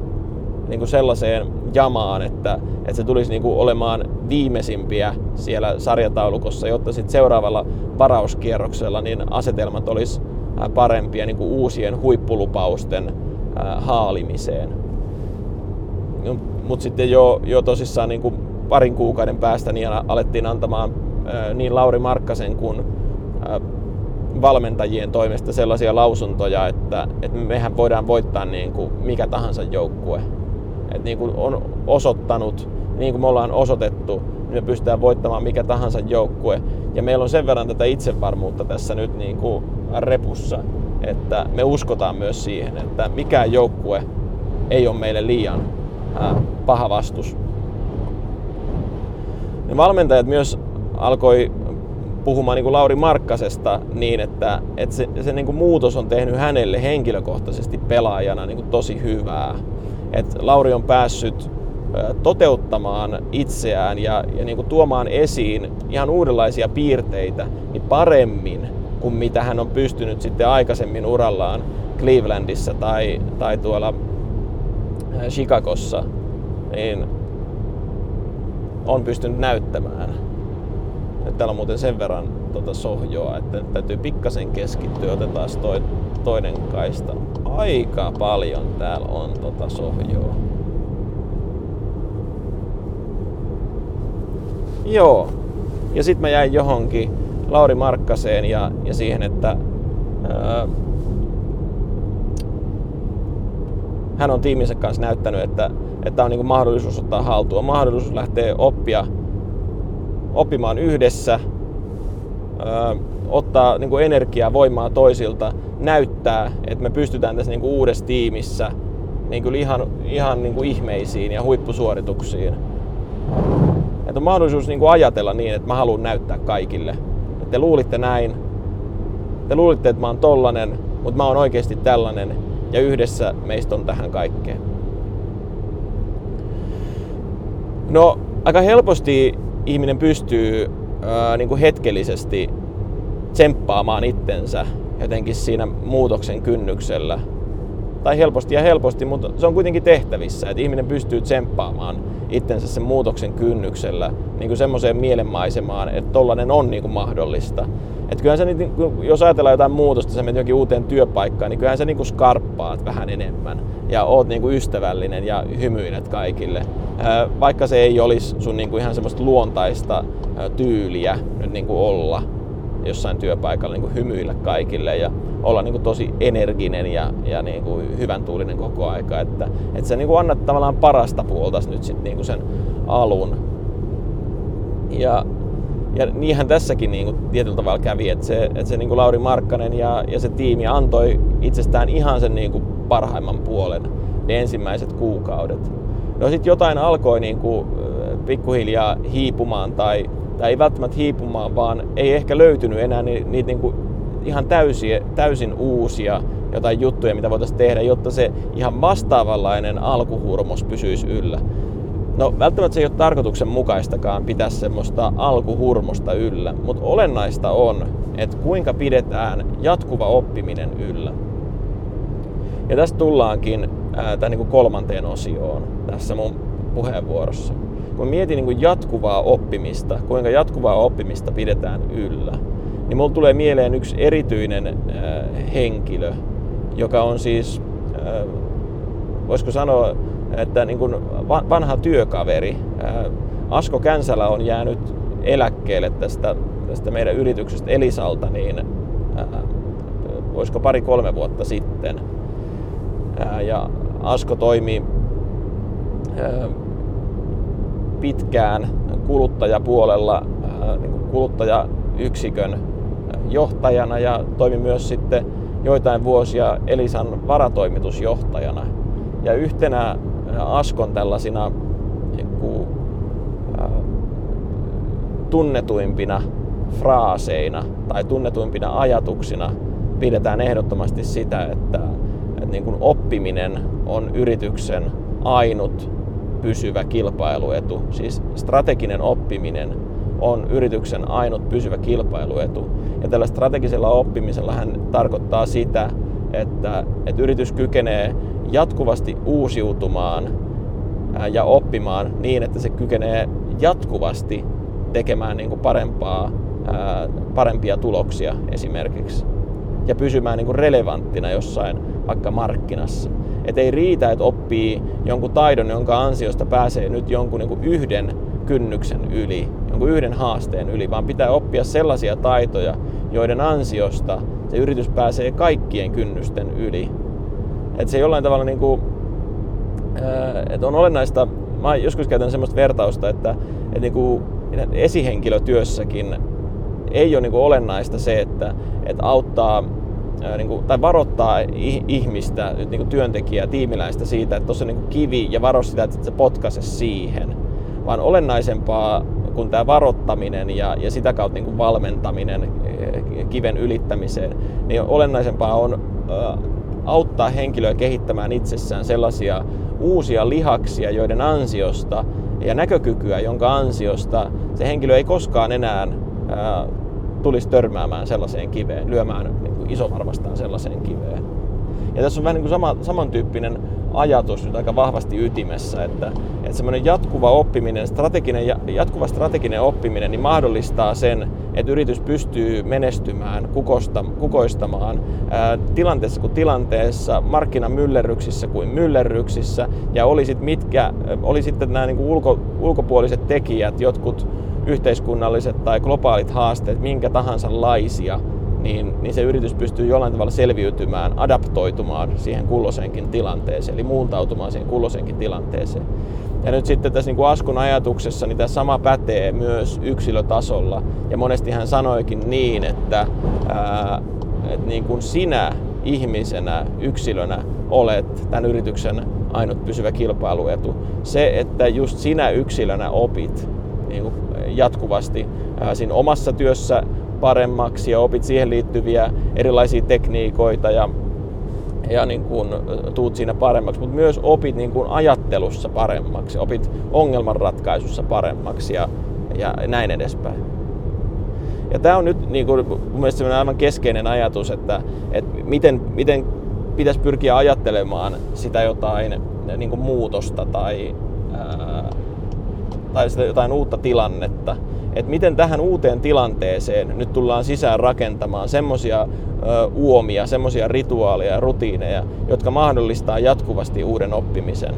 niin kuin sellaiseen jamaan, että, että se tulisi niin kuin olemaan viimeisimpiä siellä sarjataulukossa, jotta sitten seuraavalla varauskierroksella niin asetelmat olisi parempia niin kuin uusien huippulupausten haalimiseen. No, Mutta sitten jo, jo tosissaan niin kuin parin kuukauden päästä niin alettiin antamaan niin Lauri Markkasen kuin valmentajien toimesta sellaisia lausuntoja, että, että mehän voidaan voittaa niin kuin mikä tahansa joukkue. Et niin kuin on osoittanut, niin kuin me ollaan osoitettu, me pystytään voittamaan mikä tahansa joukkue. Ja meillä on sen verran tätä itsevarmuutta tässä nyt niin kuin repussa, että me uskotaan myös siihen, että mikään joukkue ei ole meille liian paha vastus. Ne valmentajat myös alkoi puhumaan niin kuin Lauri Markkasesta niin, että, että se, se niin kuin muutos on tehnyt hänelle henkilökohtaisesti pelaajana niin kuin tosi hyvää. Et Lauri on päässyt toteuttamaan itseään ja, ja niin kuin tuomaan esiin ihan uudenlaisia piirteitä niin paremmin kuin mitä hän on pystynyt sitten aikaisemmin urallaan Clevelandissa tai, tai tuolla Chicagossa, niin on pystynyt näyttämään. Nyt täällä on muuten sen verran tuota sohjoa, että täytyy pikkasen keskittyä. Otetaan toi, toinen kaista. Aika paljon täällä on tota sohjoa. Joo. Ja sitten mä jäin johonkin Lauri Markkaseen ja, ja siihen, että ää, hän on tiiminsä kanssa näyttänyt, että, että on niin mahdollisuus ottaa haltuun, mahdollisuus lähteä oppia oppimaan yhdessä, ö, ottaa niin kuin energiaa, voimaa toisilta, näyttää, että me pystytään tässä niin kuin uudessa tiimissä niin kuin ihan, ihan niin kuin ihmeisiin ja huippusuorituksiin. Että on mahdollisuus niin kuin ajatella niin, että mä haluan näyttää kaikille. Että te luulitte näin, te luulitte, että mä oon tollanen, mutta mä oon oikeasti tällainen ja yhdessä meistä on tähän kaikkeen. No, aika helposti ihminen pystyy ää, niin kuin hetkellisesti tsemppaamaan itsensä jotenkin siinä muutoksen kynnyksellä. Tai helposti ja helposti, mutta se on kuitenkin tehtävissä, että ihminen pystyy tsemppaamaan itsensä sen muutoksen kynnyksellä niin kuin semmoiseen mielenmaisemaan, että tollainen on niin kuin mahdollista. Että kyllähän sä, niin, jos ajatellaan jotain muutosta, sä menet jokin uuteen työpaikkaan, niin kyllähän sä niin kuin skarppaat vähän enemmän ja oot niin kuin ystävällinen ja hymyilet kaikille. Vaikka se ei olisi sun niin kuin ihan semmoista luontaista tyyliä nyt niin kuin olla jossain työpaikalla niin kuin hymyillä kaikille ja olla niin kuin tosi energinen ja, ja niin kuin hyvän tuulinen koko aika. Että, että sä niin kuin annat tavallaan parasta puolta nyt sit niin kuin sen alun. Ja, ja niinhän tässäkin niin kuin tietyllä tavalla kävi, että se, että se niin kuin Lauri Markkanen ja, ja se tiimi antoi itsestään ihan sen niin kuin parhaimman puolen ne ensimmäiset kuukaudet. No sitten jotain alkoi niin kuin pikkuhiljaa hiipumaan tai, tai ei välttämättä hiipumaan, vaan ei ehkä löytynyt enää niitä, niitä niin ihan täysin, täysin uusia jotain juttuja, mitä voitaisiin tehdä, jotta se ihan vastaavanlainen alkuhurmos pysyisi yllä. No välttämättä se ei ole tarkoituksenmukaistakaan pitää semmoista alkuhurmosta yllä, mutta olennaista on, että kuinka pidetään jatkuva oppiminen yllä. Ja tästä tullaankin ää, tämän niin kuin kolmanteen osioon tässä mun puheenvuorossa. Kun mietin niin kuin jatkuvaa oppimista, kuinka jatkuvaa oppimista pidetään yllä, niin mulla tulee mieleen yksi erityinen äh, henkilö, joka on siis, äh, voisiko sanoa, että niin kuin vanha työkaveri. Äh, Asko Känsälä on jäänyt eläkkeelle tästä, tästä meidän yrityksestä Elisalta, niin äh, voisiko pari-kolme vuotta sitten. Äh, ja Asko toimi äh, pitkään kuluttajapuolella äh, niin kuluttajayksikön johtajana ja toimi myös sitten joitain vuosia Elisan varatoimitusjohtajana. Ja yhtenä Askon tällaisina niin äh, tunnetuimpina fraaseina tai tunnetuimpina ajatuksina pidetään ehdottomasti sitä, että, että niin kuin oppiminen on yrityksen ainut pysyvä kilpailuetu. Siis strateginen oppiminen on yrityksen ainut pysyvä kilpailuetu. Ja tällä strategisella oppimisella hän tarkoittaa sitä, että, että yritys kykenee jatkuvasti uusiutumaan ja oppimaan niin, että se kykenee jatkuvasti tekemään niin kuin parempaa, parempia tuloksia esimerkiksi ja pysymään niin kuin relevanttina jossain vaikka markkinassa. Et ei riitä, että oppii jonkun taidon, jonka ansiosta pääsee nyt jonkun niin yhden kynnyksen yli, jonkun yhden haasteen yli, vaan pitää oppia sellaisia taitoja, joiden ansiosta se yritys pääsee kaikkien kynnysten yli. Että se jollain tavalla niin kuin, että on olennaista, mä joskus käytän semmoista vertausta, että, että niin kuin esihenkilötyössäkin ei ole niin kuin olennaista se, että, että auttaa niin kuin, tai varoittaa ihmistä, niin kuin työntekijää, tiimiläistä siitä, että tuossa on niin kivi ja varo sitä, että se potkaise siihen. Vaan olennaisempaa kuin tämä varottaminen ja, ja sitä kautta niin kuin valmentaminen eh, kiven ylittämiseen, niin olennaisempaa on auttaa henkilöä kehittämään itsessään sellaisia uusia lihaksia, joiden ansiosta ja näkökykyä, jonka ansiosta se henkilö ei koskaan enää ää, tulisi törmäämään sellaiseen kiveen, lyömään isovarvastaan sellaiseen kiveen. Ja tässä on vähän niin kuin sama, samantyyppinen ajatus nyt aika vahvasti ytimessä, että, että semmoinen jatkuva oppiminen, strateginen, jatkuva strateginen oppiminen niin mahdollistaa sen, että yritys pystyy menestymään, kukosta, kukoistamaan ää, tilanteessa kuin tilanteessa, markkinamyllerryksissä kuin myllerryksissä, ja oli sitten mitkä, oli sitten nämä niin kuin ulko, ulkopuoliset tekijät, jotkut yhteiskunnalliset tai globaalit haasteet, minkä tahansa laisia, niin, niin se yritys pystyy jollain tavalla selviytymään, adaptoitumaan siihen kulloisenkin tilanteeseen, eli muuntautumaan siihen kulloisenkin tilanteeseen. Ja nyt sitten tässä niin kuin Askun ajatuksessa niin tämä sama pätee myös yksilötasolla. Ja monesti hän sanoikin niin, että, ää, että niin kuin sinä ihmisenä, yksilönä olet tämän yrityksen ainut pysyvä kilpailuetu. Se, että just sinä yksilönä opit niin jatkuvasti ää, siinä omassa työssä paremmaksi ja opit siihen liittyviä erilaisia tekniikoita ja, ja niin kuin tuut siinä paremmaksi, mutta myös opit niin kuin ajattelussa paremmaksi, opit ongelmanratkaisussa paremmaksi ja, ja näin edespäin. Ja tämä on nyt niin kuin, mun mielestä aivan keskeinen ajatus, että, että miten, miten pitäisi pyrkiä ajattelemaan sitä jotain niin kuin muutosta tai, ää, tai sitä jotain uutta tilannetta. Että miten tähän uuteen tilanteeseen nyt tullaan sisään rakentamaan semmoisia uomia, semmoisia rituaaleja ja rutiineja, jotka mahdollistaa jatkuvasti uuden oppimisen.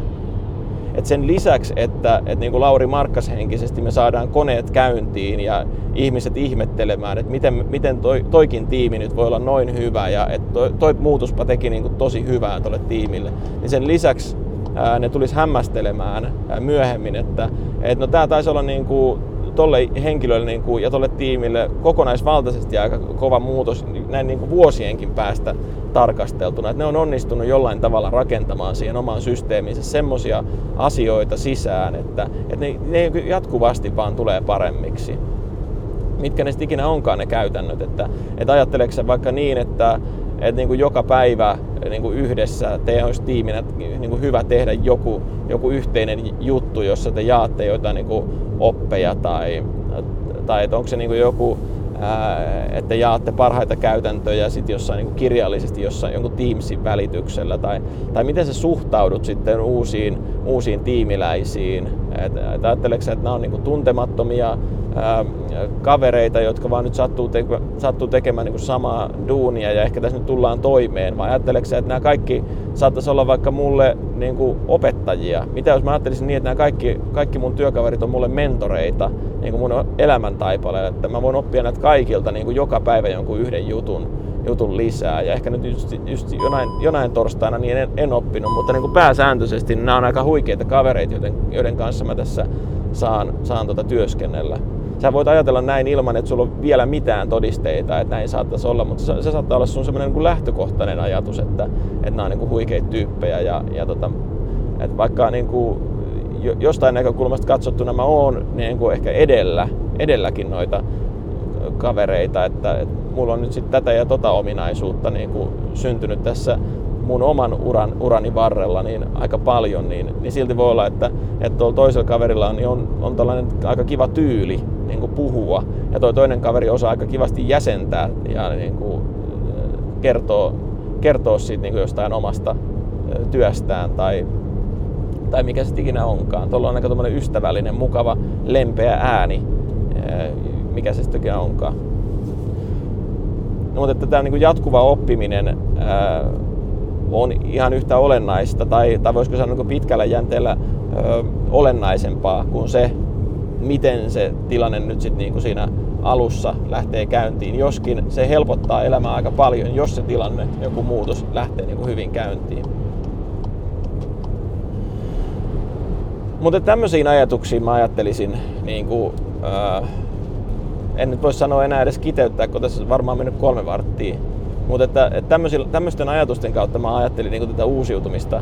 Et sen lisäksi, että et niin kuin Lauri Markkas henkisesti me saadaan koneet käyntiin ja ihmiset ihmettelemään, että miten, miten toi, toikin tiimi nyt voi olla noin hyvä ja että toi, toi muutuspa teki niin kuin tosi hyvää tuolle tiimille, niin sen lisäksi ää, ne tulisi hämmästelemään ää, myöhemmin, että et no tämä taisi olla niin kuin tolle henkilölle niin kuin, ja tolle tiimille kokonaisvaltaisesti aika kova muutos näin niin kuin vuosienkin päästä tarkasteltuna. Että ne on onnistunut jollain tavalla rakentamaan siihen omaan systeemiinsä semmoisia asioita sisään, että, että ne, ne jatkuvasti vaan tulee paremmiksi. Mitkä ne sitten ikinä onkaan ne käytännöt. Että, että ajatteleeko vaikka niin, että, että niin kuin joka päivä niin kuin yhdessä teidän olisi tiiminä niin kuin hyvä tehdä joku, joku yhteinen juttu, jossa te jaatte jotain niin kuin oppeja tai, tai että onko se niin kuin joku, että jaatte parhaita käytäntöjä sit jossain niin kirjallisesti jossain jonkun Teamsin välityksellä tai, tai miten sä suhtaudut sitten uusiin, uusiin tiimiläisiin. Et, et ajatteleeko että nämä on niin tuntemattomia ää, kavereita, jotka vaan nyt sattuu, te- sattuu tekemään niin samaa duunia ja ehkä tässä nyt tullaan toimeen, vai ajatteleeko että nämä kaikki saattaisi olla vaikka mulle niin kuin opettajia? Mitä jos mä ajattelisin niin, että nämä kaikki, kaikki mun työkaverit on mulle mentoreita niin kuin mun elämäntaipaleelle, että mä voin oppia näitä kaikilta niin kuin joka päivä jonkun yhden jutun, jutun lisää. Ja ehkä nyt just, just jonain, jonain torstaina niin en, en oppinut, mutta niin kuin pääsääntöisesti nämä on aika huikeita kavereita, joiden, joiden kanssa mä tässä saan, saan tota työskennellä. Sä voit ajatella näin ilman, että sulla on vielä mitään todisteita, että näin saattaisi olla, mutta se, se saattaa olla sun semmoinen niin lähtökohtainen ajatus, että, että nämä on niin kuin huikeita tyyppejä ja, ja tota, että vaikka niin kuin, jostain näkökulmasta katsottuna mä oon niin kuin ehkä edellä, edelläkin noita kavereita, että, että mulla on nyt sitten tätä ja tota ominaisuutta niin kuin syntynyt tässä mun oman uran, urani varrella niin aika paljon, niin, niin silti voi olla, että, että tuolla toisella kaverilla on, niin on, on tällainen aika kiva tyyli niin kuin puhua, ja tuo toinen kaveri osaa aika kivasti jäsentää ja niin kuin, kertoo, kertoo siitä niin kuin jostain omasta työstään tai, tai mikä se ikinä onkaan. Tuolla on aika ystävällinen, mukava, lempeä ääni, mikä se sitten onkaan. No, mutta että tämä niin jatkuva oppiminen on ihan yhtä olennaista, tai, tai voisiko sanoa niin pitkällä jänteellä ö, olennaisempaa kuin se, miten se tilanne nyt sitten niin siinä alussa lähtee käyntiin. Joskin se helpottaa elämää aika paljon, jos se tilanne, joku muutos lähtee niin kuin hyvin käyntiin. Mutta tämmöisiin ajatuksiin mä ajattelisin, niin kuin, ää, en nyt voi sanoa enää edes kiteyttää, kun tässä on varmaan mennyt kolme varttia mutta että, että tämmöisten ajatusten kautta mä ajattelin niin tätä uusiutumista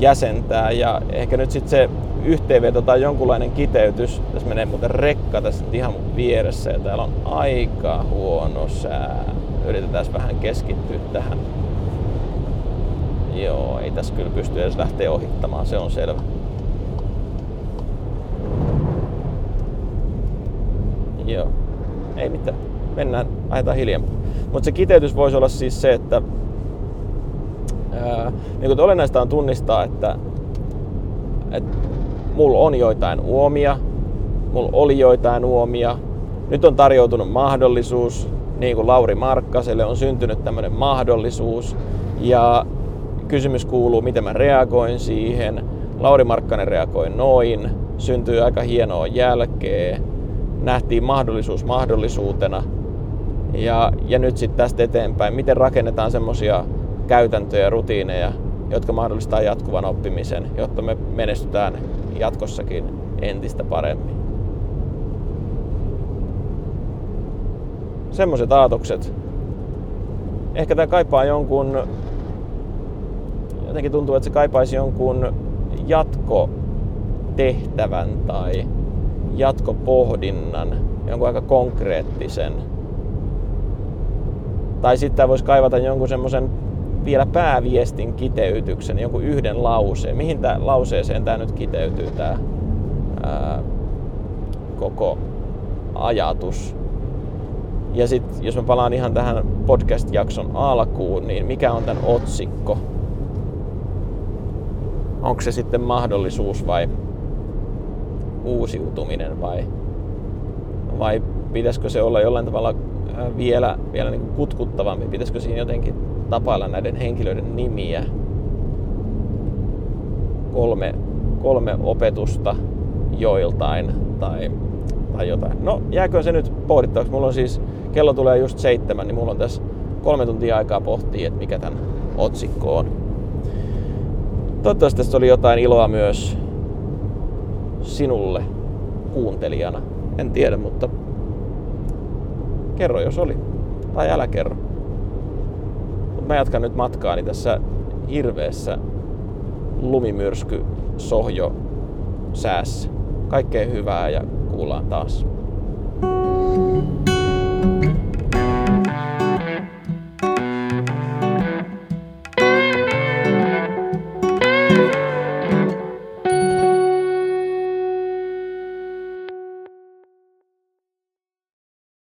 jäsentää ja ehkä nyt sitten se yhteenveto tai jonkunlainen kiteytys, tässä menee muuten rekka tässä ihan vieressä ja täällä on aika huono sää. Yritetään vähän keskittyä tähän. Joo, ei tässä kyllä pysty edes lähteä ohittamaan, se on selvä. Joo, ei mitään. Mennään, ajetaan hiljempaa. Mutta se kiteytys voisi olla siis se, että niin olennaista on tunnistaa, että, että mulla on joitain uomia, mulla oli joitain uomia, nyt on tarjoutunut mahdollisuus, niin kuin Lauri Markkaselle on syntynyt tämmöinen mahdollisuus, ja kysymys kuuluu, miten mä reagoin siihen. Lauri Markkanen reagoi noin, syntyi aika hienoa jälkeen, nähtiin mahdollisuus mahdollisuutena – ja, ja nyt sitten tästä eteenpäin, miten rakennetaan semmoisia käytäntöjä ja rutiineja, jotka mahdollistaa jatkuvan oppimisen, jotta me menestytään jatkossakin entistä paremmin. Semmoiset aatokset. Ehkä tämä kaipaa jonkun, jotenkin tuntuu, että se kaipaisi jonkun jatkotehtävän tai jatkopohdinnan, jonkun aika konkreettisen tai sitten voisi kaivata jonkun semmoisen vielä pääviestin kiteytyksen, jonkun yhden lauseen. Mihin tämä lauseeseen tämä nyt kiteytyy, tämä koko ajatus. Ja sitten jos mä palaan ihan tähän podcast-jakson alkuun, niin mikä on tämän otsikko? Onko se sitten mahdollisuus vai uusiutuminen vai, vai pitäisikö se olla jollain tavalla vielä, vielä niin kutkuttavampi? Pitäisikö siinä jotenkin tapailla näiden henkilöiden nimiä? Kolme, kolme opetusta joiltain tai, tai jotain. No jääkö se nyt pohdittavaksi? Mulla on siis, kello tulee just seitsemän, niin mulla on tässä kolme tuntia aikaa pohtia, että mikä tämän otsikko on. Toivottavasti tästä oli jotain iloa myös sinulle kuuntelijana. En tiedä, mutta kerro jos oli. Tai älä kerro. Mä jatkan nyt matkaani tässä hirveessä lumimyrsky sohjo säässä. Kaikkea hyvää ja kuullaan taas. thank you